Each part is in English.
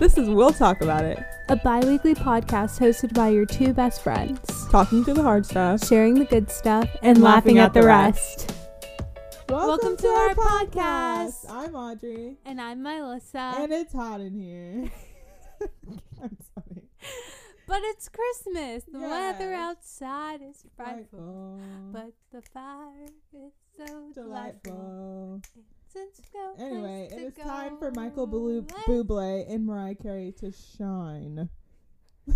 This is We'll Talk About It, a bi weekly podcast hosted by your two best friends, talking through the hard stuff. sharing the good stuff and, laughing, at the rest. Welcome, to our podcast. I'm Audrey, And I'm Melissa. and it's hot in here. I'm sorry. but it's Christmas. The weather outside is frightful. But the fire is so delightful. Delightful. Since go Anyway, it is is time for. Michael Blu- Bublé and Mariah Carey to shine.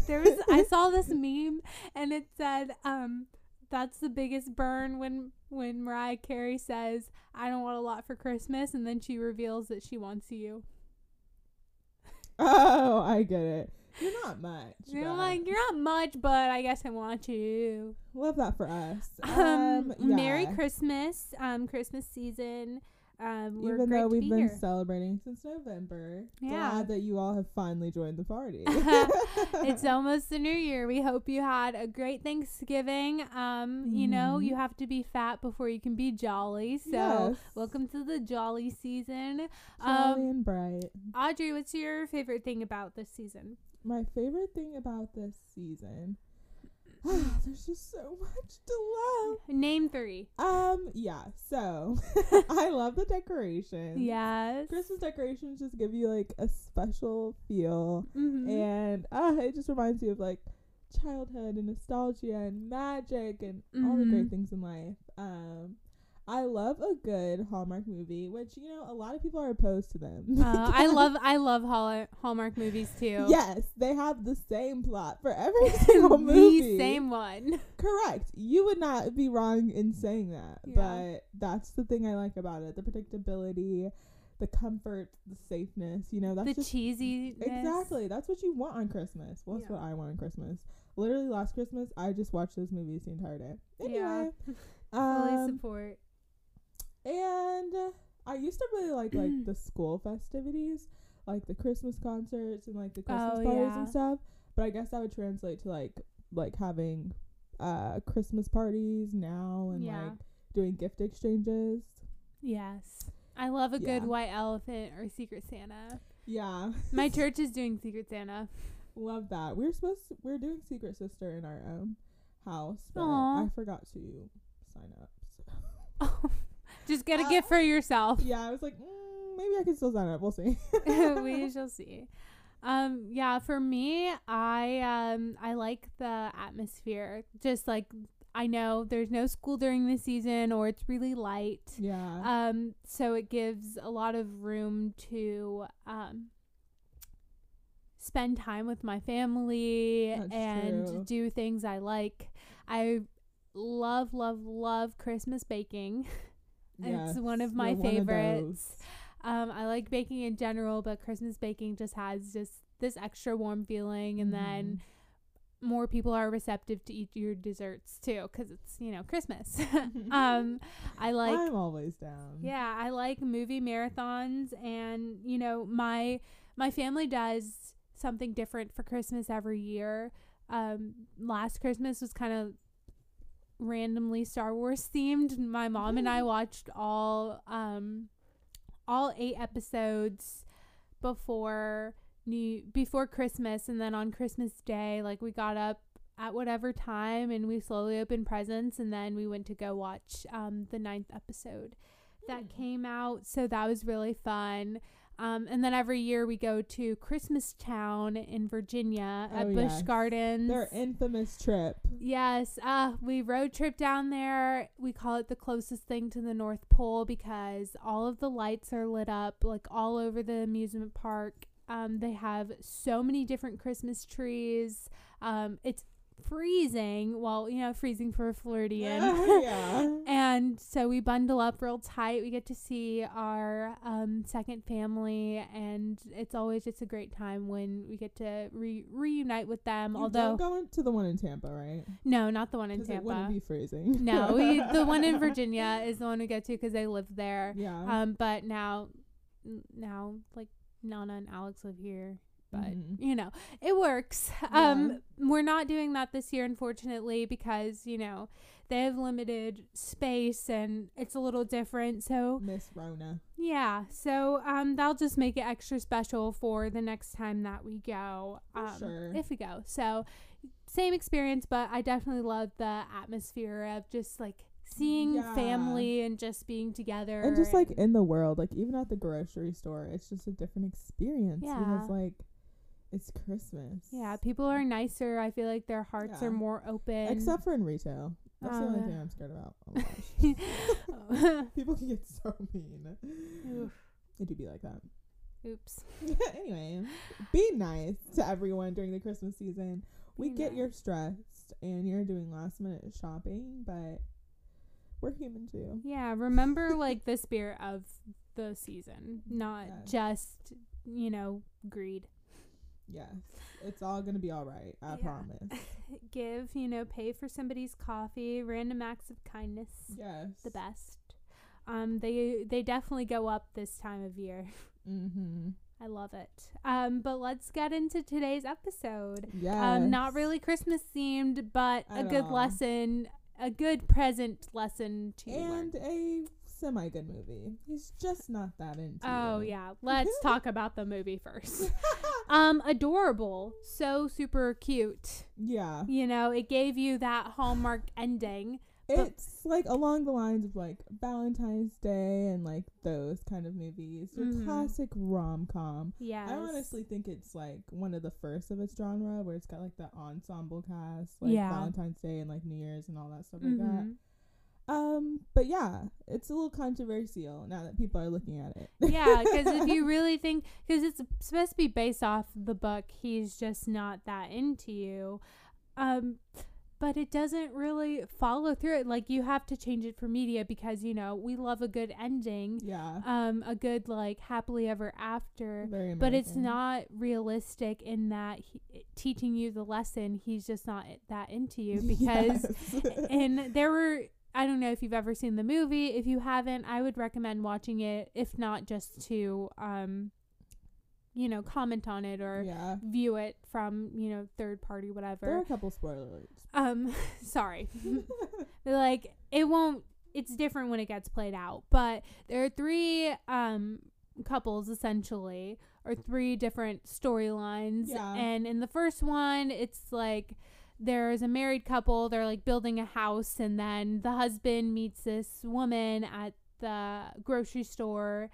There was I saw this meme and it said, um, that's the biggest burn when when Mariah Carey says, I don't want a lot for Christmas and then she reveals that she wants you. Oh, I get it. You're not much. You're but like, you're not much, but I guess I want you. love that for us. Um, Merry yeah. Christmas, um, Christmas season. Um, Even though we've be been here. celebrating since November, Yeah. glad that you all have finally joined the party. it's almost the new year. We hope you had a great Thanksgiving. Um, you know, Mhm. you have to be fat before you can be jolly. So, Yes. welcome to the jolly season. Jolly Um, and bright. Audrey, what's your favorite thing about this season? My favorite thing about this season, there's just so much to love. Name three. Um, yeah. So I love the decorations. Yes. Christmas decorations just give you like a special feel, Mhm. and uh, it just reminds you of like childhood and nostalgia and magic and all the great Mhm. things in life. Um, I love a good Hallmark movie, which you know a lot of people are opposed to them. Uh, I love I love Hall- Hallmark movies too. Yes, they have the same plot for every single movie. the same one. Correct. You would not be wrong in saying that. Yeah. But that's the thing I like about it. The predictability, the comfort, the safeness, you know, that's the just cheesiness. Exactly. That's what you want on Christmas. Well, that's Yeah. what I want on Christmas. Literally last Christmas I just watched those movies the entire day. Yeah. Anyway. Fully um, support. And I used to really like like the school festivities, like the Christmas concerts and like the Christmas Oh, parties yeah. and stuff. But I guess that would translate to like like having uh Christmas parties now and Yeah. like doing gift exchanges. Yes. I love a good white elephant or Secret Santa. Yeah. My church is doing Secret Santa. Love that. We're supposed to, we're doing Secret Sister in our own house, but Aw. I forgot to sign up. So. Just get a Uh, gift for yourself. yeah, I was like, mm, maybe I can still sign up. We'll see. we shall see. Um, yeah, for me, I um I like the atmosphere. Just like I know there's no school during the season or it's really light. yeah. Um, so it gives a lot of room to um spend time with my family That's and true. do things I like. I love, love, love Christmas baking. it's one of my one of favorites. Um, I like baking in general, but Christmas baking just has just this extra warm feeling, and then more people are receptive to eat your desserts too, because it's you know Christmas. um, I like I'm always down. yeah, I like movie marathons and you know, my my family does something different for Christmas every year. Um last Christmas was kind of randomly Star Wars themed. My mom and I watched all um all 8 episodes before new before Christmas and then on Christmas day like we got up at whatever time and we slowly opened presents and then we went to go watch um the ninth episode that Hmm. came out. So that was really fun. Um, and then every year we go to Christmas Town in Virginia at Oh, Busch yes. Gardens. Their infamous trip. Yes, uh, we road trip down there. We call it the closest thing to the North Pole because all of the lights are lit up like all over the amusement park. Um, they have so many different Christmas trees. Um, it's freezing. Well, you know, freezing for a Floridian. yeah. And so we bundle up real tight. We get to see our um, second family, and it's always just a great time when we get to re- reunite with them. You Although, don't go to the one in Tampa, right? no, not the one in 'Cause it Tampa. wouldn't be freezing. no, we, the one in Virginia is the one we go to because they live there. Yeah. Um, but now, now like Nana and Alex live here. But Mhm. you know, it works. Yeah. Um we're not doing that this year unfortunately because, you know, they have limited space and it's a little different. So, Miss Rona. yeah. So, um that'll just make it extra special for the next time that we go. Um sure. if we go. So, same experience, but I definitely love the atmosphere of just like seeing Yeah. family and just being together And just like in the world, like even at the grocery store, it's just a different experience Yeah. because like it's Christmas. Yeah, people are nicer. I feel like their hearts Yeah. are more open. Except for in retail. That's the Oh, only thing I'm scared about. Oh my gosh. people can get so mean. Oof. It do be like that. Oops. anyway, be nice to everyone during the Christmas season. We Be get nice. you're stressed and you're doing last minute shopping, but we're human too. Yeah, remember like the spirit of the season, not just, you know, greed. Yes. It's all gonna be all right. I Yeah. promise. Give, you know, pay for somebody's coffee, random acts of kindness. Yes. The best. Um they they definitely go up this time of year. Mm-hmm. I love it. Um but let's get into today's episode. Yes. Um, not really Christmas themed, but a good all. lesson, a good present lesson to learn. And a semi good movie. He's just not that into Oh you. yeah, let's talk about the movie first. Um, adorable, so super cute. yeah. You know, it gave you that Hallmark ending. It's like along the lines of like Valentine's Day and like those kind of movies. Your Mhm. classic rom com. Yeah, I honestly think it's like one of the first of its genre where it's got like the ensemble cast, like Yeah. Valentine's Day and like New Year's and all that stuff like that. Um, but yeah, it's a little controversial now that people are looking at it. yeah, because if you really think, because it's supposed to be based off the book, he's just not that into you. Um, but it doesn't really follow through it. Like you have to change it for media because you know we love a good ending, yeah, um, a good like happily ever after. very But it's not realistic in that he, teaching you the lesson. He's just not that into you because Yes. and there were I don't know if you've ever seen the movie. If you haven't, I would recommend watching it. If not, just to um, you know, comment on it or yeah, view it from you know third party whatever. there are a couple spoilers. Um, sorry, like it won't. It's different when it gets played out. But there are three um couples essentially, or three different storylines. Yeah. And in the first one, it's like there's a married couple. They're like building a house, and then the husband meets this woman at the grocery store.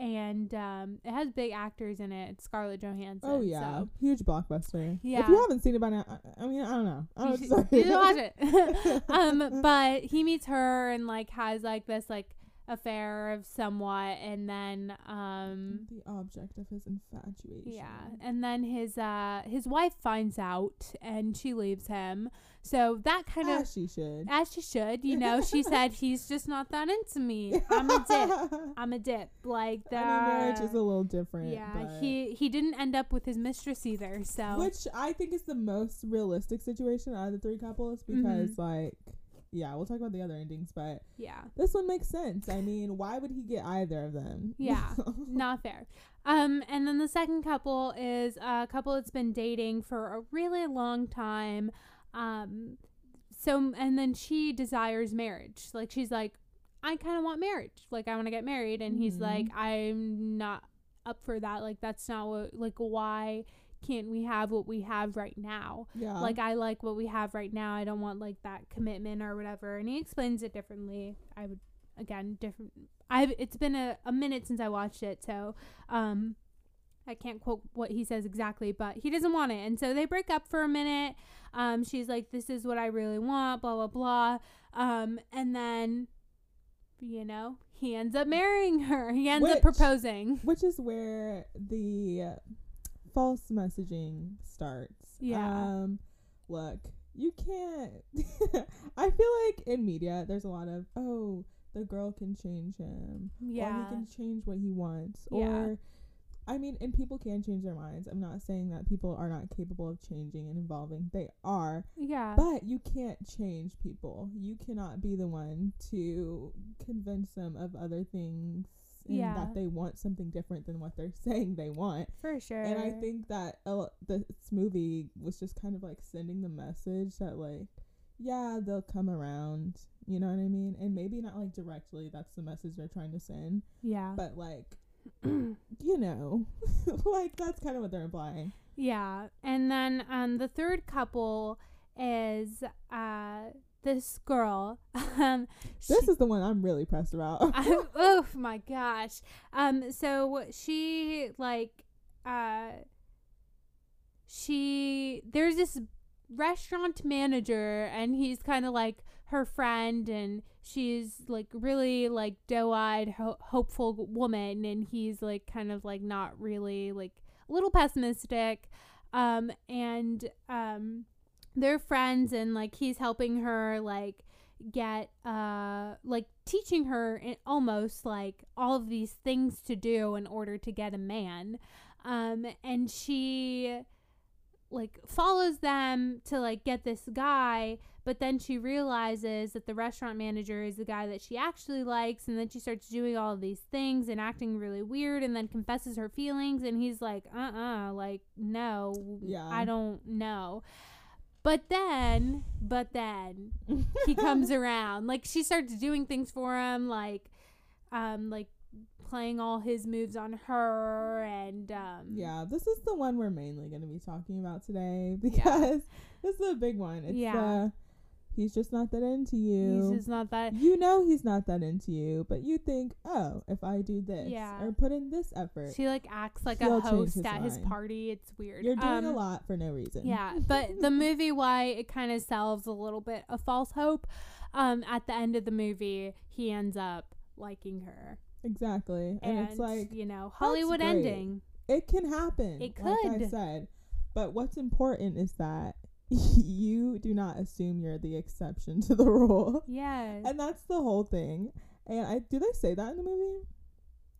And um, it has big actors in it. It's Scarlett Johansson. oh yeah, so- huge blockbuster. Yeah. if you haven't seen it by now, I, I mean, I don't know. I you don't should, you should watch it. um, but he meets her and like has like this like affair of somewhat, and then um, the object of his infatuation. yeah, and then his uh his wife finds out and she leaves him. So that kind of as she should. as she should, you know, she said he's just not that into me. I'm a dip. I'm a dip. Like the I mean, marriage is a little different. yeah. but- He he didn't end up with his mistress either. So which I think is the most realistic situation out of the three couples because, Mhm. like, yeah, we'll talk about the other endings, but yeah. this one makes sense. I mean, why would he get either of them? Yeah. not fair. Um, and then the second couple is a couple that's been dating for a really long time. Um, so and then she desires marriage. Like she's like, I kind of want marriage. Like I want to get married, and he's Mhm. like, I'm not up for that. Like that's not what. Like why can't we have what we have right now? yeah. like I like what we have right now. I don't want like that commitment or whatever. And he explains it differently. I would again different. I've it's been a, a minute since I watched it, so um, I can't quote what he says exactly, but he doesn't want it, and so they break up for a minute. Um, she's like, "This is what I really want," blah blah blah. Um, and then, you know, he ends up marrying her. He ends up proposing. which is where the uh, false messaging starts. Yeah. Um, look, you can't. I feel like in media, there's a lot of oh, the girl can change him, Yeah. or he can change what he wants, Yeah. or. I mean, and people can change their minds. I'm not saying that people are not capable of changing and evolving. They are. yeah, But you can't change people. You cannot be the one to convince them of other things and Yeah. that they want something different than what they're saying they want. For sure. And I think that uh, this movie was just kind of like sending the message that like, yeah, they'll come around. You know what I mean? And maybe not like directly. That's the message they're trying to send. yeah. But like, you know, like that's kind of what they're implying. Yeah. And then um the third couple is uh this girl. Um This she- is the one I'm really pressed about. I, oh my gosh. Um so she like uh she there's this restaurant manager and he's kind of like her friend and she's like really like doe-eyed ho- hopeful woman and he's like kind of like not really like a little pessimistic um and um they're friends and like he's helping her like get uh like teaching her in almost like all of these things to do in order to get a man um and she like follows them to like get this guy but then she realizes that the restaurant manager is the guy that she actually likes and then she starts doing all of these things and acting really weird and then confesses her feelings and he's like uh-uh like no Yeah. i don't know but then but then he comes around. Like she starts doing things for him, like um like playing all his moves on her and um Yeah, this is the one we're mainly going to be talking about today because this is a big one. It's Yeah. He's just not that into you. he's just not that you know he's not that into you, but you think, "Oh, if I do this Yeah. or put in this effort, she like acts like a host his at his party. It's weird. you're doing um, a lot for no reason." Yeah, but the movie why it kind of sells a little bit of false hope. Um at the end of the movie, he ends up liking her. Exactly. And, And, it's like you know, Hollywood ending. it can happen. It Like I could. said. But what's important is that you do not assume you're the exception to the rule. Yes. And that's the whole thing. And I do they say that in the movie?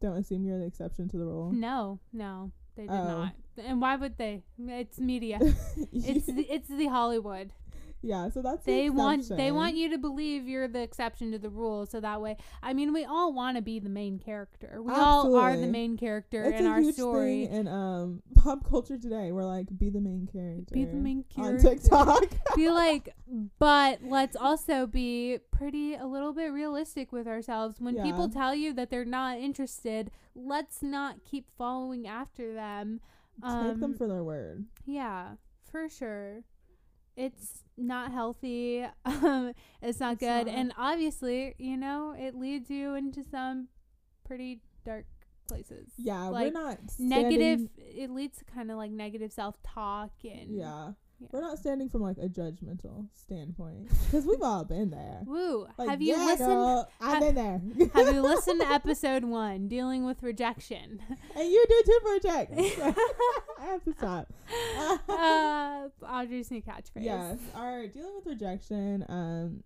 Don't assume you're the exception to the rule. No, no, they did Oh. not. And why would they? It's media. it's the, it's the Hollywood. Yeah, so that's the They want they want you to believe you're the exception to the rule, so that way. I mean, we all want to be the main character. We all are the main character it's in a our huge story. in um pop culture today. We're like, be the main character. Be the main character on. TikTok. be like, but let's also be pretty a little bit realistic with ourselves. When people tell you that they're not interested, let's not keep following after them. Take them Um, for their word. Yeah, for sure. It's not healthy. Um, it's not It's good, not. and obviously, you know, it leads you into some pretty dark places. Yeah, like, we're not Negative. standing- It leads to kind of like negative self-talk and Yeah. Yeah. We're not standing from like a judgmental standpoint because we've all been there. Woo! Like, have you yeah, listened? girl, I've been there. have you listened to episode one, dealing with rejection? and you do too for a check. I have to stop. uh, Audrey's new catchphrase. yes, our dealing with rejection. Um,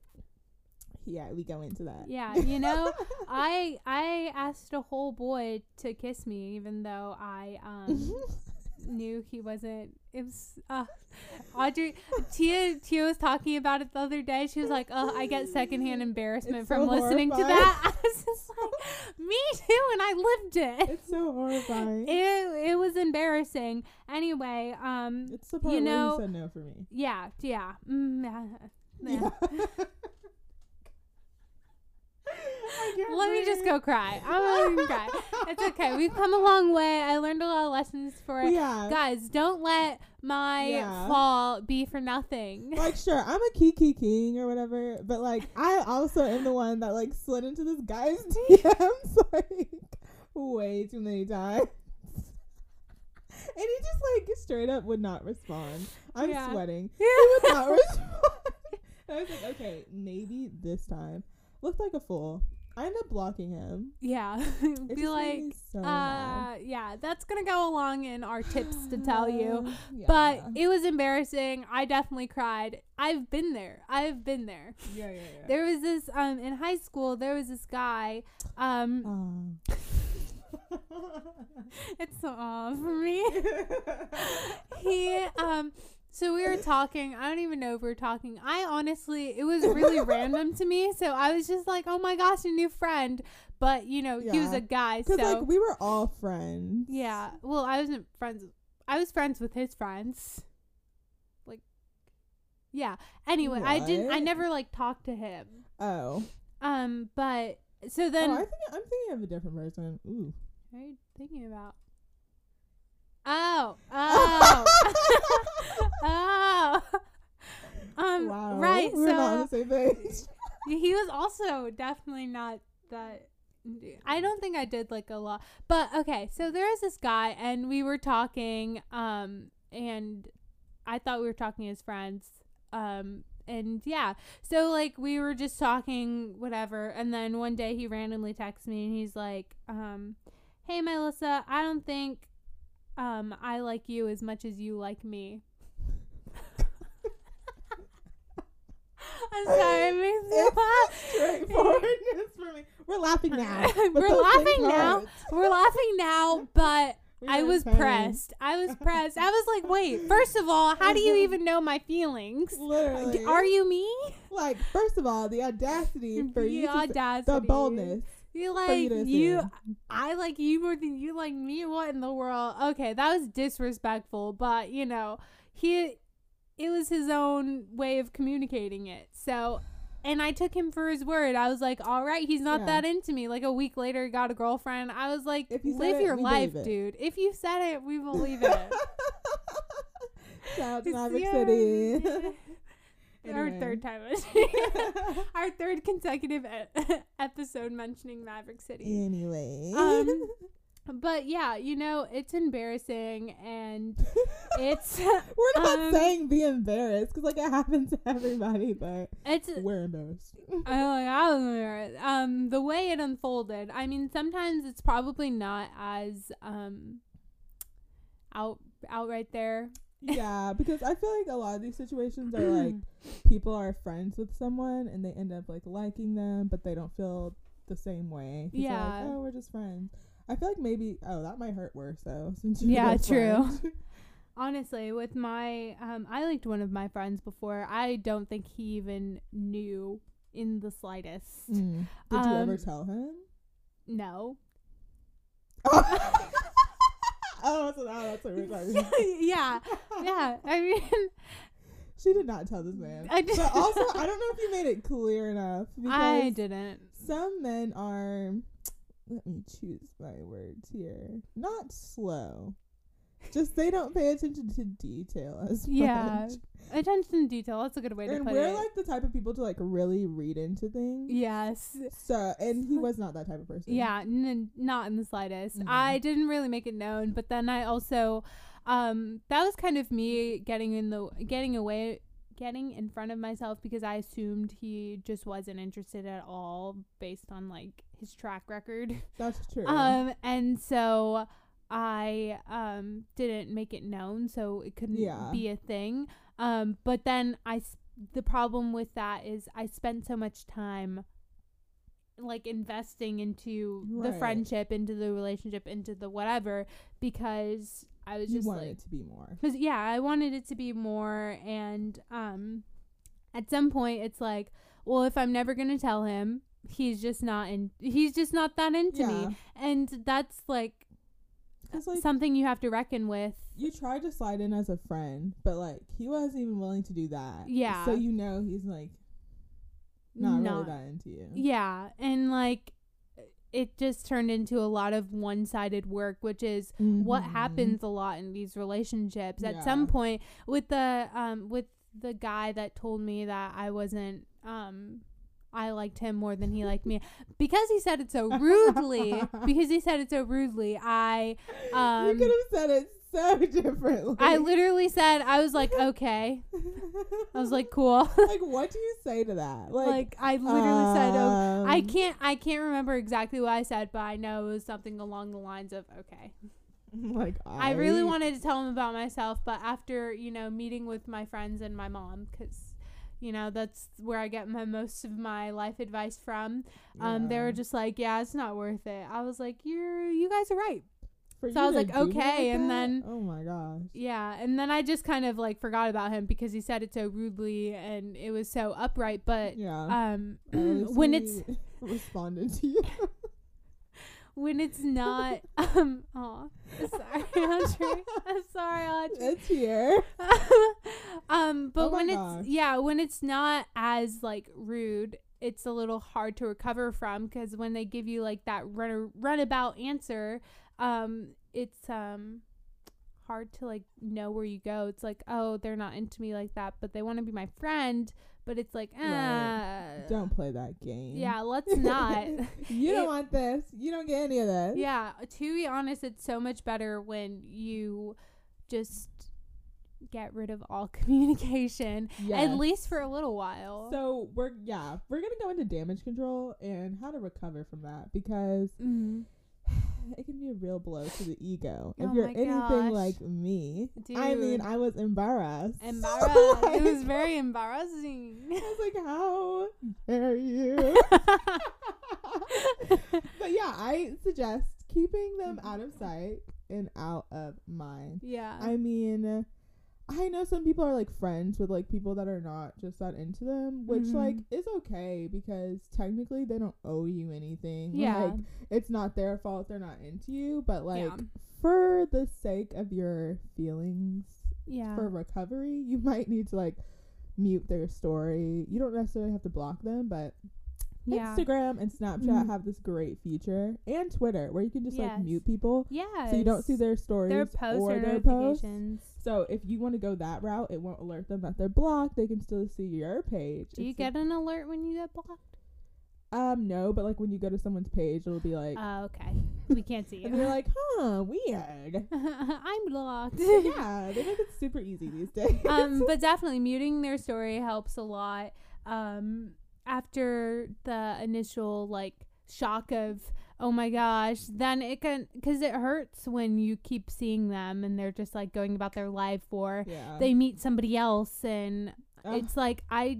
yeah, we go into that. Yeah, you know, I I asked a whole boy to kiss me, even though I um knew he wasn't. It was uh, Audrey Tia Tia was talking about it the other day. She was like, "Oh, I get secondhand embarrassment It's from so listening to that." I was just like, "Me too," and I lived it. it's so horrifying. It it was embarrassing. Anyway, um, it's the part you where you said no for me. yeah, yeah, mm, yeah. yeah. Let me just go cry. I'm gonna cry. It's okay. We've come a long way. I learned a lot of lessons for it. Have. Guys, don't let my Yeah. fall be for nothing. like sure i'm a kiki king or whatever but like i also am the one that like slid into this guy's dms like way too many times and he just like straight up would not respond i'm Yeah. sweating he would not respond i was like okay maybe this time looked like a fool i end up blocking him yeah. Be like, so uh, yeah, that's gonna go along in our tips to tell you. Yeah. But it was embarrassing. I definitely cried. I've been there. I've been there. yeah yeah yeah There was this um in high school. There was this guy. Um, Oh. it's so off for me. he um So we were talking. I don't even know if we were talking. I honestly, it was really random to me. So I was just like, "Oh my gosh, a new friend!" But you know, he was a guy, so like we were all friends. yeah. Well, I wasn't friends. I was friends with his friends. Like, yeah. Anyway, I didn't. I never like talked to him. Oh. Um, but so then, oh, I think I'm thinking of a different person. Ooh. what are you thinking about? Oh, oh, oh. Um, wow. right. We're not on so the same page. he was also definitely not that. I don't think I did like a lot, but okay. So there was this guy, and we were talking, um, and I thought we were talking as friends, um, and yeah. So like we were just talking, whatever, and then one day he randomly texts me, and he's like, um, "Hey, Melissa, I don't think, um, I like you as much as you like me." I'm sorry, it makes me laugh. Straightforwardness for me. We're laughing now. We're laughing now. We're laughing now, but We I was pressed. I was pressed. I was like, wait, first of all, how do you even know my feelings? Literally. Are you me? like first of all the audacity for the you say- audacity. the boldness You like you. I like you more than you like me. What in the world? Okay, that was disrespectful, but you know, he it was his own way of communicating it. So and I took him for his word. I was like, "All right, he's not Yeah. that into me." Like a week later, he got a girlfriend. I was like, If you "Live it, your life, dude. If you said it, we believe it." Shout out to City. Our third time, our third consecutive e- episode mentioning Maverick City. anyway. Um, But yeah, you know, it's embarrassing and it's we're not um, saying be embarrassed because like it happens to everybody, but it's we're embarrassed. I like I was embarrassed. Um the way it unfolded. I mean, sometimes it's probably not as um out out right there. Yeah, because I feel like a lot of these situations are like people are friends with someone and they end up like liking them, but they don't feel the same way. they're like, Yeah. oh, we're just friends. I feel like maybe oh that might hurt worse though since you're Yeah, true. Honestly, with my um I liked one of my friends before. I don't think he even knew in the slightest. Mm. Did you ever Um, tell him? No. oh, so now that's what oh, we're talking about. yeah. Yeah. I mean She did not tell this man. I did- but also, I don't know if you made it clear enough. Because I didn't. some men are let me choose my words here not slow just they don't pay attention to detail as Yeah. much Attention to detail. That's a good way to and we're like the type of people to like really read into things yes. so and he was not that type of person Yeah, n- not in the slightest. Mhm. I didn't really make it known, but then I also um that was kind of me getting in the getting away getting in front of myself because I assumed he just wasn't interested at all based on like his track record. that's true Um and so I um didn't make it known so it couldn't Yeah. be a thing. Um but then I s- the problem with that is I spent so much time like investing into the friendship, into the relationship, into the whatever because I was you just want like it to be more Cause yeah, I wanted it to be more, and um, at some point it's like, well, if I'm never gonna tell him, he's just not in. He's just not that into yeah me, and that's like, like something you have to reckon with. you tried to slide in as a friend but like he wasn't even willing to do that Yeah. so you know he's like not, Not- really that into you Yeah, and like, it just turned into a lot of one-sided work, which is what Mhm. happens a lot in these relationships at some point with the um with the guy that told me that I wasn't um I liked him more than he liked me because he said it so rudely because he said it so rudely I you um could have said it so differently. I literally said I was like okay I was like cool like, what do you say to that? Like, like I literally said oh I um, can't I can't remember exactly what I said but I know it was something along the lines of okay Like, I really wanted to tell him about myself, but after you know meeting with my friends and my mom, because you know that's where I get my most of my life advice from. Um, they were just like, "Yeah, it's not worth it." I was like, "You're you guys are right." For So I was like, okay, like and that? then- oh my gosh, Yeah, and then I just kind of like forgot about him because he said it so rudely and it was so upright. But yeah. um, when he it's responded to you. when it's not um, oh, sorry, Audrey. I'm sorry, Audrey. it's here. um, but Oh when gosh. it's yeah, when it's not as like rude, it's a little hard to recover from because when they give you like that run runabout answer, um, it's um hard to like know where you go. It's like oh, they're not into me like that, but they want to be my friend. But it's like, Right. uh, Don't play that game. yeah, let's not. you don't want this. You don't get any of this. Yeah, to be honest, it's so much better when you just get rid of all communication, Yes. at least for a little while. So we're yeah we're gonna go into damage control and how to recover from that because mm, it can be a real blow to the ego if Oh you're anything gosh. like me. I mean, I was embarrassed. embarrassed. Like, it was very embarrassing. I was like, how dare you? but yeah, I suggest keeping them mm-hmm. out of sight and out of mind. yeah. I mean, I know some people are like friends with like people that are not just that into them, which Mhm. like is okay because technically they don't owe you anything. yeah. Like it's not their fault they're not into you, but like Yeah. for the sake of your feelings yeah. for recovery, you might need to like mute their story. You don't necessarily have to block them, but yeah. Instagram and Snapchat Mhm. have this great feature and Twitter where you can just like mute people Yeah. so you don't see their stories their posts or or their posts. So if you want to go that route, it won't alert them that they're blocked. They can still see your page. Do you It's get an alert when you get blocked? um no, but like when you go to someone's page, it'll be like, Oh, okay. We can't see and you. you're like, huh, weird. I'm blocked. yeah, they make it super easy these days. um, but definitely muting their story helps a lot. Um, after the initial like shock of oh my gosh, then it can because it hurts when you keep seeing them and they're just like going about their life or yeah, they meet somebody else and Ugh. it's like I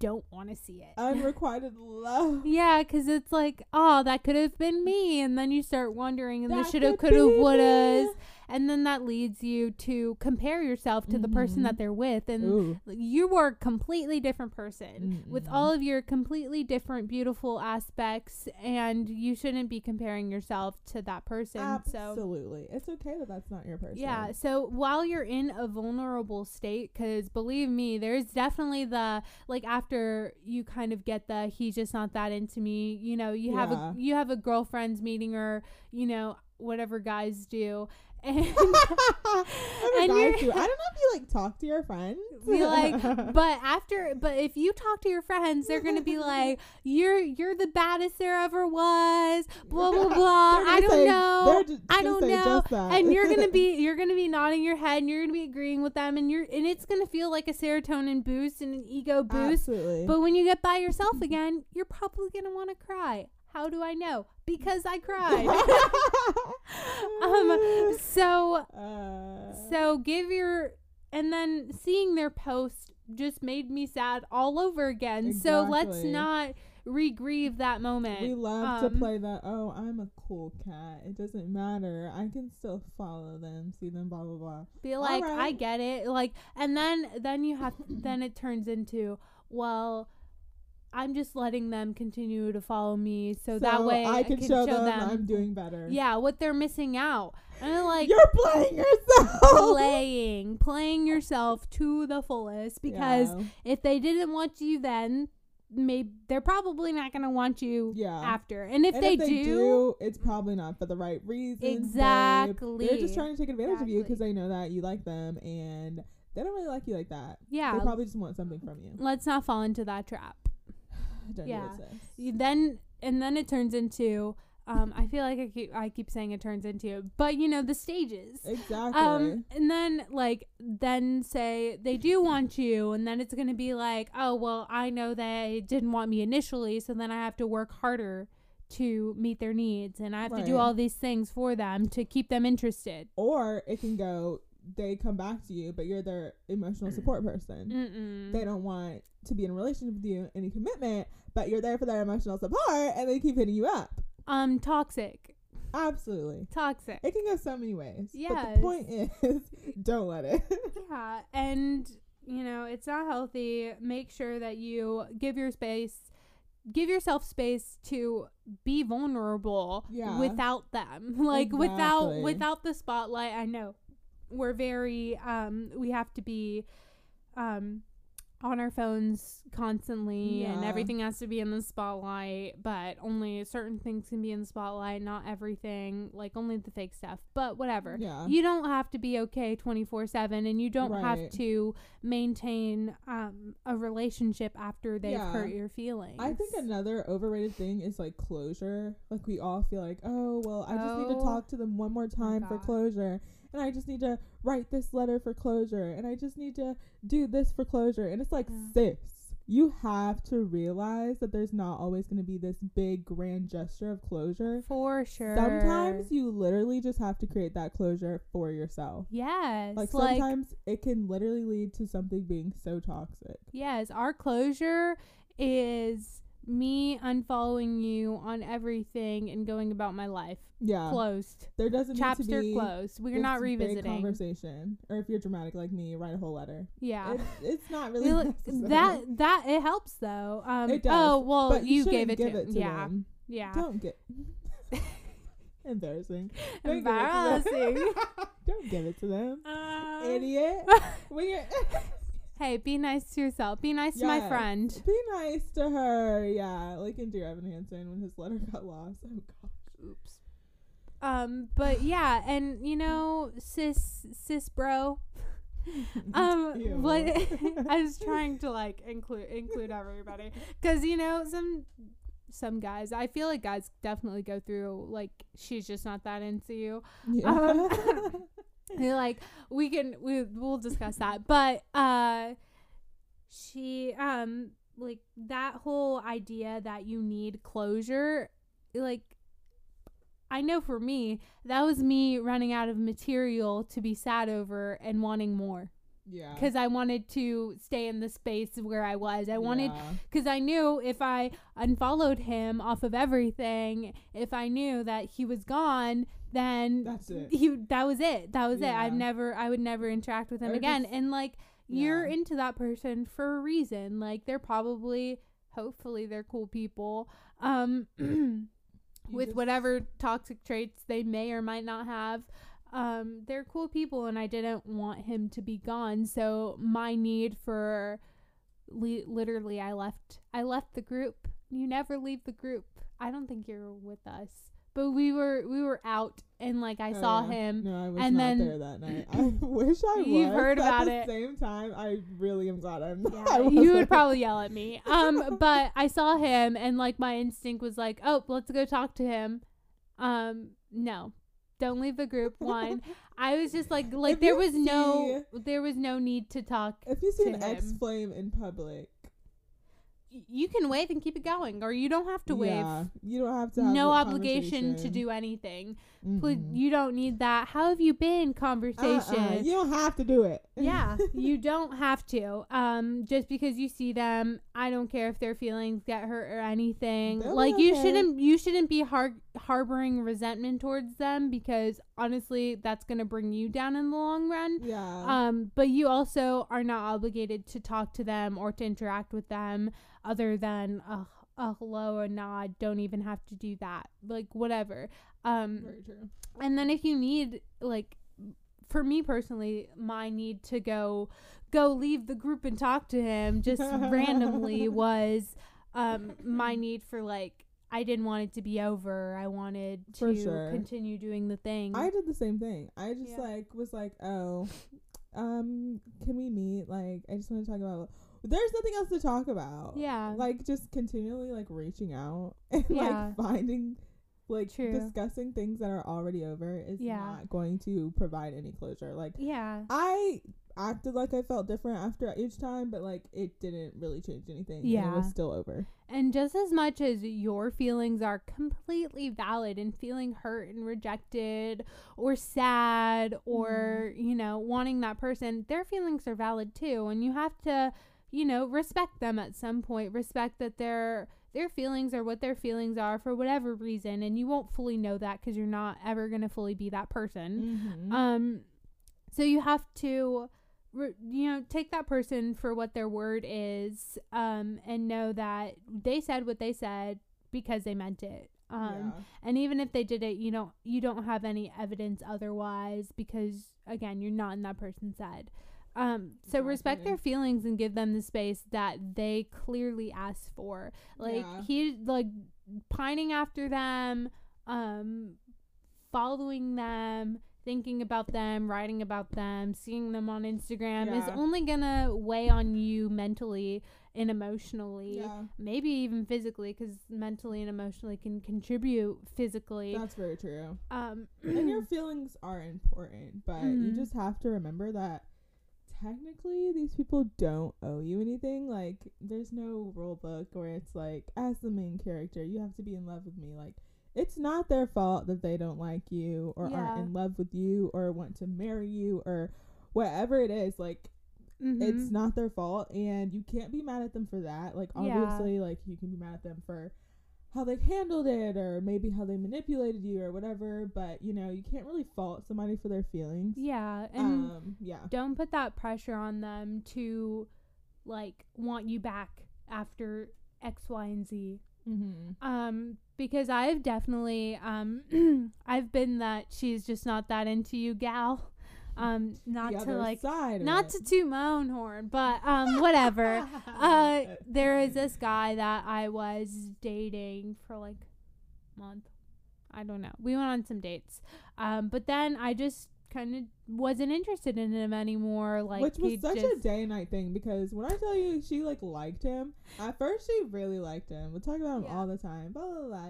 don't want to see it. unrequited love. yeah, because it's like, oh, that could have been me, and then you start wondering, and the That should have, could could have, be would have, me. and then that leads you to compare yourself to the person that mm-hmm. they're with, and Ooh. you are a completely different person with Mm-mm. all of your completely different beautiful aspects and you shouldn't be comparing yourself to that person so Absolutely, it's okay that that's not your person. yeah so while you're in a vulnerable state because believe me there's definitely the like after you kind of get the he's just not that into me you know you have a you have a girlfriend's meeting or you know whatever guys do and And guys. I don't know if you like talk to your friends. be like but after but if you talk to your friends they're gonna be like you're you're the baddest there ever was blah blah blah i don't say- know just I don't know. and you're gonna be you're gonna be nodding your head and you're gonna be agreeing with them and you're and it's gonna feel like a serotonin boost and an ego boost Absolutely. but when you get by yourself again you're probably gonna want to cry how do i know because i cried um so uh, so give your and then seeing their post just made me sad all over again. So let's not re-grieve that moment. we love Um, to play that. Oh, I'm a cool cat. It doesn't matter. I can still follow them, see them, blah blah blah. Be like, I get it. Like, and then then you have then it turns into well. I'm just letting them continue to follow me, so, that way I can, show, them, them I'm doing better. yeah what they're missing out. And I'm like you're playing yourself. playing, playing yourself to the fullest because Yeah. if they didn't want you then maybe they're probably not going to want you Yeah. after and if, and they, if they do, do, it's probably not for the right reasons. babe. Exactly. They're just trying to take advantage of you because they know that you like them and they don't really like you like that. yeah They probably just want something from you. let's not fall into that trap Don't Yeah. do it. You then and then it turns into um i feel like i keep i keep saying it turns into but you know the stages Exactly. um and then like then say they do want you and then it's going to be like oh well i know they didn't want me initially so then i have to work harder to meet their needs and i have to do all these things for them to keep them interested or it can go they come back to you but you're their emotional support person Mm-mm. they don't want to be in a relationship with you any commitment but you're there for their emotional support and they keep hitting you up um toxic Absolutely. Toxic. It can go so many ways. Yeah. But the point is, don't let it. Yeah, and you know, it's not healthy. Make sure that you give your space give yourself space to be vulnerable Yeah. without them. Like without without the spotlight. I know we're very um we have to be um on our phones constantly and everything has to be in the spotlight, but only certain things can be in the spotlight, not everything, like only the fake stuff. But whatever. Yeah. You don't have to be okay 24/7 and you don't have to maintain um a relationship after they've Yeah. hurt your feelings. I think another overrated thing is like closure. Like we all feel like, oh well, I just need to Oh talk to them one more time for closure, and I just need to write this letter for closure, and I just need to do this for closure, and it's like, Yeah. sis, you have to realize that there's not always going to be this big grand gesture of closure. for sure. Sometimes you literally just have to create that closure for yourself. yes, Like like sometimes it can literally lead to something being so toxic. Yes, our closure is me unfollowing you on everything and going about my life. Yeah. Closed. There doesn't need to Chapter be closed. We're not revisiting. conversation. Or if you're dramatic like me, write a whole letter. Yeah. It's, it's not really that that it helps though. Um It does, oh well but you, you, gave it give to, it to yeah. them. Yeah. Don't get embarrassing. Don't give it to them. Embarrassing. Don't give it to them, Uh, idiot. Hey, be nice to yourself. Be nice to my friend. be nice to her, yeah, like in Dear Evan Hansen when his letter got lost. Oh gosh. Oops. Um, but yeah, and you know, sis sis bro. Um, what I was trying to like include include everybody because you know some some guys. I feel like guys definitely go through like she's just not that into you. Yeah. Um, like we can we we'll discuss that, but uh, she um like that whole idea that you need closure, like. I know for me, that was me running out of material to be sad over and wanting more yeah. because I wanted to stay in the space where I was. I wanted Yeah. because I knew if I unfollowed him off of everything, if I knew that he was gone, then That's it. he that was it. That was it. I've never I would never interact with him Or again. just- and like you're into that person for a reason. Like they're probably hopefully they're cool people. Um with just- whatever toxic traits they may or might not have. Um, they're cool people, and I didn't want him to be gone. So my need for, li- literally, I left. I left the group. You never leave the group. I don't think you're with us, but we were we were out, and like I Oh, saw yeah. him. No, I was and not then- there that night. I wish I was. You've heard about at it. the same time, I really am glad I'm. Yeah, you would probably yell at me. Um, but I saw him, and like my instinct was like, "Oh, let's go talk to him." Um, no, don't leave the group. One, I was just like, like If there was no, there was no need to talk. If you see to an ex flame in public, You can wave and keep it going, or you don't have to wave. yeah, you don't have to. Have No obligation to do anything. Mhm. you don't need that. How have you been? Conversation. Uh-uh, You don't have to do it. yeah, you don't have to. Um, just because you see them, I don't care if their feelings get hurt or anything. They'll like you shouldn't, you shouldn't be har- harboring resentment towards them because honestly, that's gonna bring you down in the long run. yeah. Um, but you also are not obligated to talk to them or to interact with them other than a, a hello, a nod. Don't even have to do that. Like whatever. Um, Very true. and then if you need like for me personally my need to go go leave the group and talk to him just randomly was um my need for like I didn't want it to be over. I wanted to sure. continue doing the thing. I did the same thing. I just Yeah. like was like, oh, um, can we meet? Like, I just want to talk about. There's nothing else to talk about. yeah. Like just continually like reaching out and Yeah. like finding like True. discussing things that are already over is Yeah. not going to provide any closure. Like yeah. I acted like I felt different after each time, but like it didn't really change anything. Yeah, it was still over. And just as much as your feelings are completely valid and feeling hurt and rejected or sad or, mm-hmm. you know, wanting that person, their feelings are valid too. And you have to you know, respect them at some point. Respect that their their feelings are what their feelings are for whatever reason, and you won't fully know that because you're not ever gonna fully be that person. Mhm. Um, so you have to, re- you know, take that person for what their word is, um, and know that they said what they said because they meant it. Um, yeah. and even if they did it, you don't you don't have any evidence otherwise because again, you're not in that person's head. Um, so respect their feelings and give them the space that they clearly asked for. Like Yeah. he like pining after them, um, following them, thinking about them, writing about them, seeing them on Instagram is only gonna weigh on you mentally and emotionally Yeah. maybe even physically because mentally and emotionally can contribute physically That's very true. um and your feelings are important, but you Mhm. just have to remember that technically these people don't owe you anything. Like, there's no rule book where it's like, as the main character, you have to be in love with me. Like, it's not their fault that they don't like you or Yeah. aren't in love with you or want to marry you or whatever it is. Like, mhm. it's not their fault and you can't be mad at them for that like Yeah. obviously like you can be mad at them for how they handled it or maybe how they manipulated you or whatever but you know you can't really fault somebody for their feelings. Yeah and um yeah. don't put that pressure on them to like want you back after x y and z. Mm-hmm. um because i've definitely um i've been that she's just not that into you gal um not the to like not to toot my own horn but um whatever uh there is this guy that I was dating for like a month. I don't know. We went on some dates. Um but then I just kind of wasn't interested in him anymore like which was such a day and night thing because when I tell you she like liked him, at first she really liked him. We talk about him Yeah. all the time. Blah blah blah.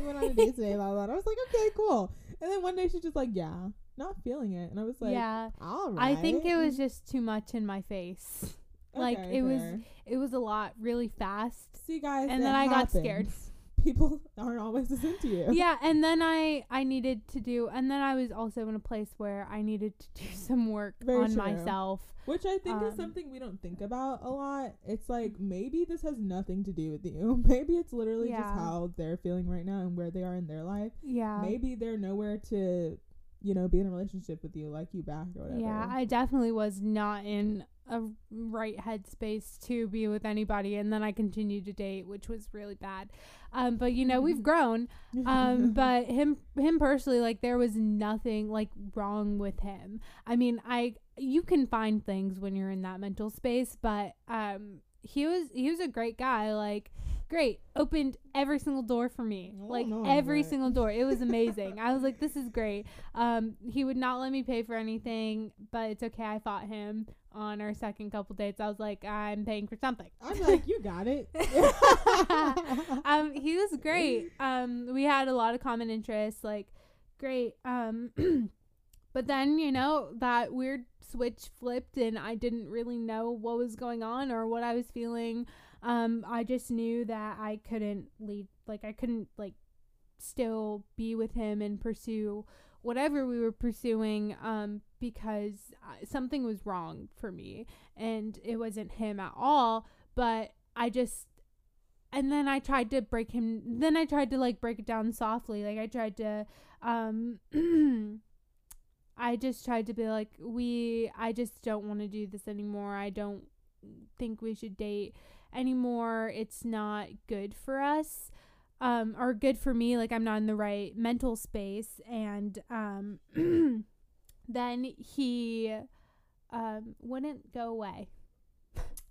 We went on a date today. Blah blah. blah. I was like, okay, cool. And then one day she's just like, yeah, not feeling it, and I was like, yeah. all right. I think it was just too much in my face. like, Okay, it was- It was a lot really fast. See, guys, and then I got scared. People aren't always as into you. yeah, and then I I needed to do and then I was also in a place where I needed to do some work Very on true. myself. Which I think is Um, something we don't think about a lot. It's like maybe this has nothing to do with you. Maybe it's literally just how they're feeling right now and where they are in their life. Yeah. Maybe they're nowhere to, you know, be in a relationship with you, like you back or whatever. Yeah, I definitely was not in a right headspace to be with anybody, and then I continued to date, which was really bad. Um, but you know, we've grown. Um, but him, him personally, like there was nothing like wrong with him. I mean, I you can find things when you're in that mental space, but um, he was he was a great guy. Like great, opened every single door for me, Oh, like no, every but- single door. It was amazing. I was like, this is great. Um, he would not let me pay for anything, but it's okay. I fought him on our second couple dates. I was like, I'm paying for something. I'm like, you got it. um, he was great. Um, we had a lot of common interests, like great. Um, but then you know that weird switch flipped, and I didn't really know what was going on or what I was feeling. Um, I just knew that I couldn't lead, like I couldn't like still be with him and pursue whatever we were pursuing um because uh, something was wrong for me and it wasn't him at all but i just and then i tried to break him then i tried to like break it down softly like i tried to um i just tried to be like we i just don't want to do this anymore. I don't think we should date anymore. It's not good for us um or good for me like i'm not in the right mental space. And um then he um wouldn't go away.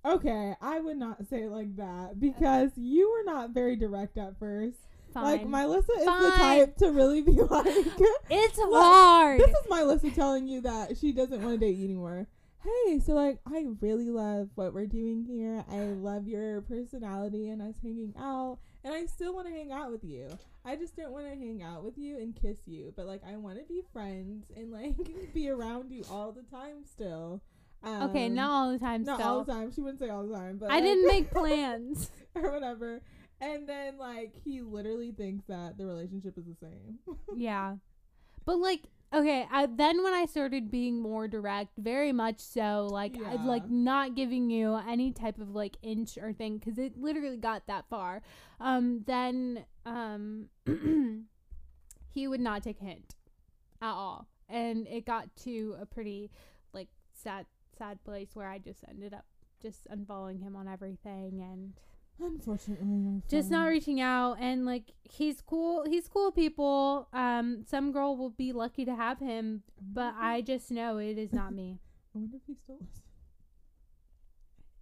Okay, I would not say it like that because you were not very direct at first. fine. Like, Melissa is the type to really be like, it's Look, hard. this is Melissa telling you that she doesn't want to date you anymore. Hey, so like I really love what we're doing here. I love your personality and us hanging out, and I still want to hang out with you. I just don't want to hang out with you and kiss you, but like I want to be friends and like be around you all the time still. Um, okay not all the time not still all the time. She wouldn't say all the time, but i like- didn't make plans or whatever. And then like he literally thinks that the relationship is the same. yeah but like okay, I, then when I started being more direct, very much so, like I- like not giving you any type of like inch or thing because it literally got that far. Um, then um, he would not take a hint at all, and it got to a pretty like sad sad place where I just ended up just unfollowing him on everything and Unfortunately, just not reaching out and like he's cool he's cool people. Um some girl will be lucky to have him but i just know it is not me. I wonder if he still listens.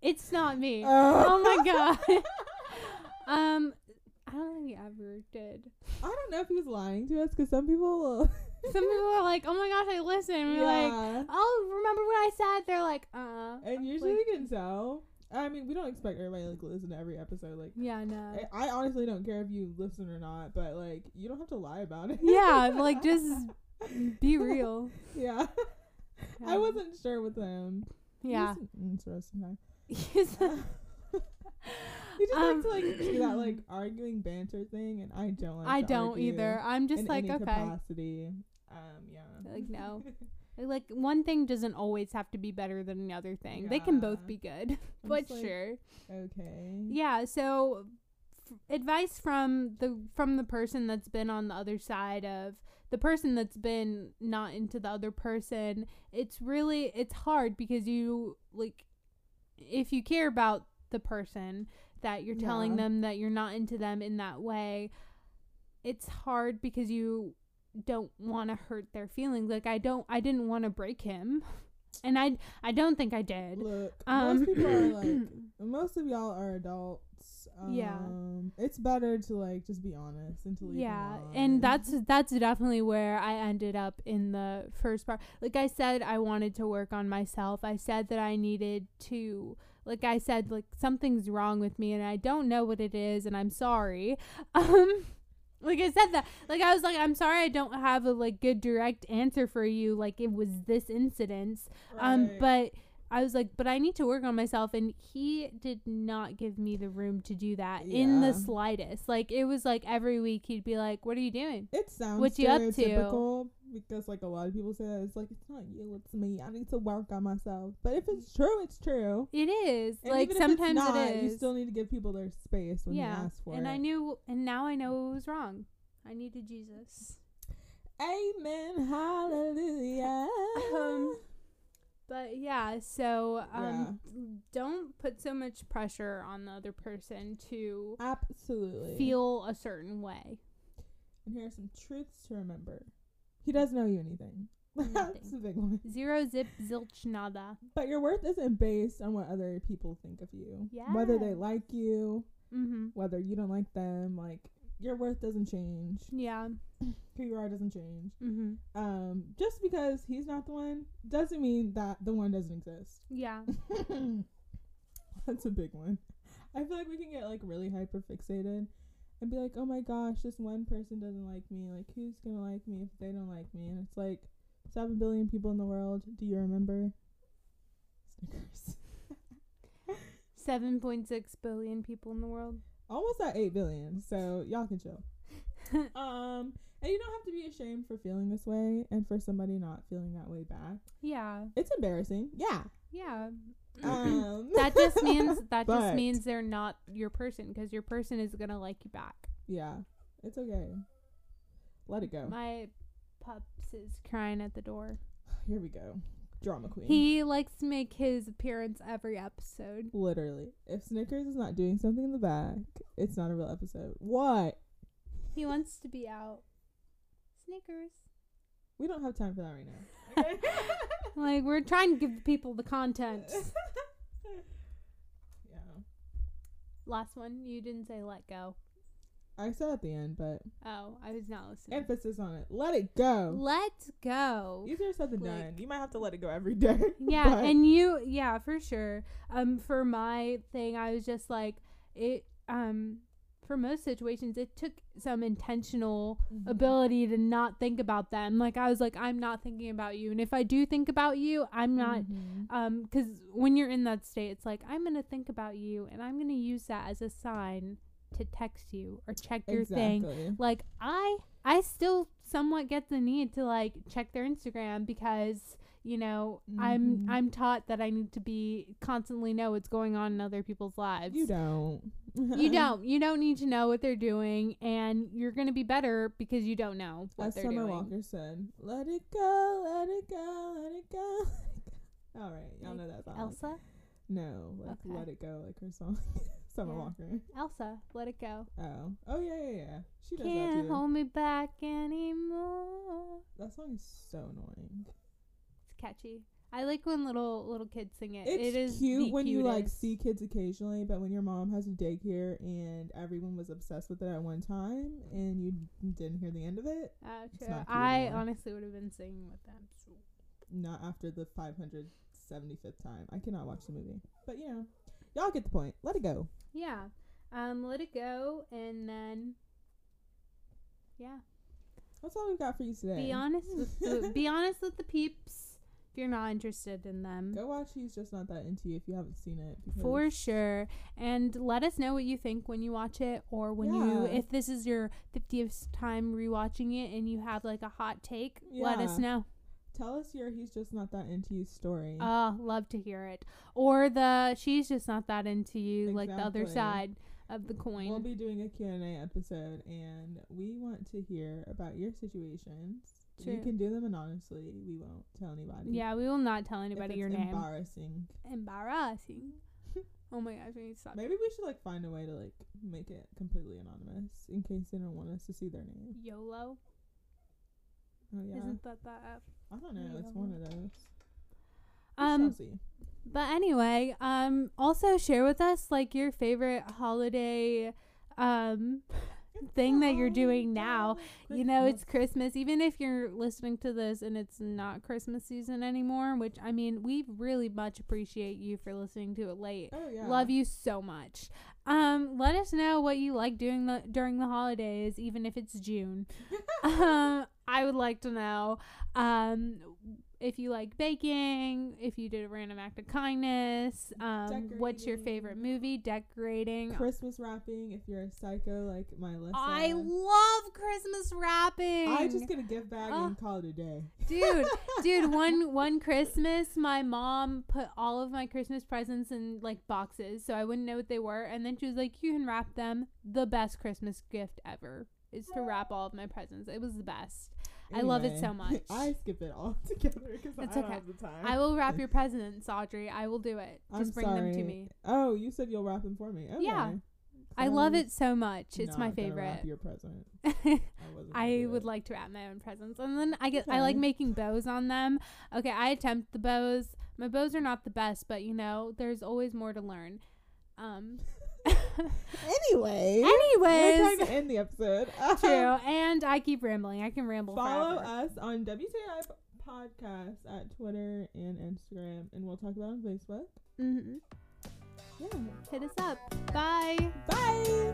it's not me. Uh. oh my god. Um i don't think he ever did. I don't know if he was lying to us because some people some people are like oh my gosh i listen. We're like yeah. oh remember what i said. They're like uh. And usually like- we can tell. I mean, we don't expect everybody like to listen to every episode. Like, yeah no I, I honestly don't care if you listen or not, but like, you don't have to lie about it. yeah like just be real yeah. I Um, wasn't sure with him. yeah He's interesting guy. He's- he just Um, likes to like do that like arguing banter thing, and I don't like. i don't either i'm just in like any okay Capacity. Um. Yeah. Like, no. Like one thing doesn't always have to be better than the other thing. They can both be good, but like, sure. Okay. Yeah. So, f- advice from the from the person that's been on the other side of the person that's been not into the other person. It's really it's hard because you like if you care about the person that you're telling Yeah. them that you're not into them in that way. It's hard because you don't want to hurt their feelings. Like I don't I didn't want to break him. And I I don't think I did. Look, Um, most people are like, most of y'all are adults. Um, Yeah. It's better to like just be honest and to leave. yeah and that's that's definitely where i ended up in the first part like i said i wanted to work on myself i said that i needed to like i said like something's wrong with me and i don't know what it is and i'm sorry um like i said that like i was like i'm sorry i don't have a like good direct answer for you like it was this incident. Um but I was like, but I need to work on myself. And he did not give me the room to do that in the slightest. Like, it was like every week he'd be like, What are you doing? it sounds what you up to? because like a lot of people say that it's like it's not you, it's me. I need to work on myself. But if it's true, it's true. It is. And like, even if it's sometimes not, it is. You still need to give people their space when yeah. they ask for and it. I knew, and now I know it was wrong. I needed Jesus. Amen. Hallelujah. Um, But yeah, so um, don't put so much pressure on the other person to Absolutely. feel a certain way. And here are some truths to remember. He doesn't know you anything. That's the big one. Zero zip zilch nada. But your worth isn't based on what other people think of you. Yeah. Whether they like you, Mm-hmm. whether you don't like them, like your worth doesn't change. Yeah. Who you are doesn't change. Mm-hmm. Um, just because he's not the one doesn't mean that the one doesn't exist. Yeah. That's a big one. I feel like we can get like really hyper fixated and be like, oh my gosh, this one person doesn't like me. Like, who's gonna like me if they don't like me? And it's like, seven billion people in the world. Do you remember? Snickers. 7.6 billion people in the world. Almost at eight billion. So y'all can chill. um, and you don't have to be ashamed for feeling this way and for somebody not feeling that way back. Yeah. It's embarrassing. Yeah. Yeah. Um, that just means that just means they're not your person because your person is going to like you back. Yeah, it's okay. Let it go. My pups is crying at the door. Here we go. Drama queen. He likes to make his appearance every episode. Literally. If Snickers is not doing something in the back, it's not a real episode. What? He wants to be out. Snickers. We don't have time for that right now. Okay? Like we're trying to give the people the content. yeah. Last one, you didn't say let go. I said at the end, but Oh, I was not listening. emphasis on it. Let it go. Let go. Easier said than Like- done. You might have to let it go every day. Yeah, and you yeah, for sure. Um for my thing, I was just like it um for most situations it took some intentional Mhm. ability to not think about them. Like I was like I'm not thinking about you and if I do think about you, I'm not Mhm. um cuz when you're in that state, it's like I'm going to think about you and I'm going to use that as a sign to text you or check your thing. Like I I still somewhat get the need to like check their Instagram because you know I'm Mhm. I'm taught that I need to be constantly know what's going on in other people's lives. You don't. You don't. You don't need to know what they're doing, and you're gonna be better because you don't know what As they're Summer doing. Walker said, "Let it go, let it go, let it go." Let it go. All right, y'all know that song. Elsa, No, like Okay. "Let It Go," like her song, Summer Yeah. Walker. Elsa, let it go. Oh, oh yeah, yeah, yeah. She does Can't that too. hold me back anymore. That song is so annoying. It's catchy. I like when little little kids sing it. It's it is cute when you like see kids occasionally, but when your mom has a daycare and everyone was obsessed with it at one time and you didn't hear the end of it, ah, it's true. I anymore. honestly would have been singing with them. Not after the 575th time. I cannot watch the movie. But you know, y'all get the point. Let it go. Yeah. Um, let it go, and then yeah. That's all we've got for you today. Be honest with the, be honest with the peeps if you're not interested in them. Go watch He's Just Not That Into You if you haven't seen it. For sure. And let us know what you think when you watch it or when you if this is your 50th time rewatching it and you have like a hot take, yeah. let us know. Tell us your He's Just Not That Into You story. Oh, love to hear it. Or the she's just not that into you like the other side of the coin. We'll be doing a Q&A episode and we want to hear about your situations. You can do them anonymously. We won't tell anybody. yeah, we will not tell anybody your name. embarrassing. Embarrassing. oh my gosh, we need to stop. Maybe we should like find a way to like make it completely anonymous in case they don't want us to see their name. YOLO. Oh yeah. Isn't that that app? I don't know. It's one of those. Um. But anyway, um, also share with us like your favorite holiday um thing that you're doing now. You know, it's Christmas. Even if you're listening to this and it's not Christmas season anymore, which I mean, we really much appreciate you for listening to it late. Oh yeah. Love you so much. Um, let us know what you like doing the during the holidays, even if it's June. um, I would like to know. Um, if you like baking, if you did a random act of kindness, um, what's your favorite movie? Decorating. Christmas wrapping. If you're a psycho like Melissa. I love Christmas wrapping. I just get a gift bag Oh. and call it a day. dude dude one one christmas my mom put all of my christmas presents in like boxes so i wouldn't know what they were and then she was like you can wrap them the best christmas gift ever is to wrap all of my presents it was the best I love it so much. I skip it all together because I don't okay. have the time. i will wrap your presents audrey i will do it I'm just bring them to me Oh, you said you'll wrap them for me. Okay. Yeah. i love it so much it's my favorite Wrap your present. I I would like to wrap my own presents. And then I get I like making bows on them. Okay, I attempt the bows. My bows are not the best, but you know, there's always more to learn. Um anyway. Anyways. We're trying to end the episode. True. and I keep rambling. I can ramble Follow forever. us on WTI Podcast at Twitter and Instagram. And we'll talk about on Facebook. Mm-hmm. Yeah. Hit us up. Bye. Bye.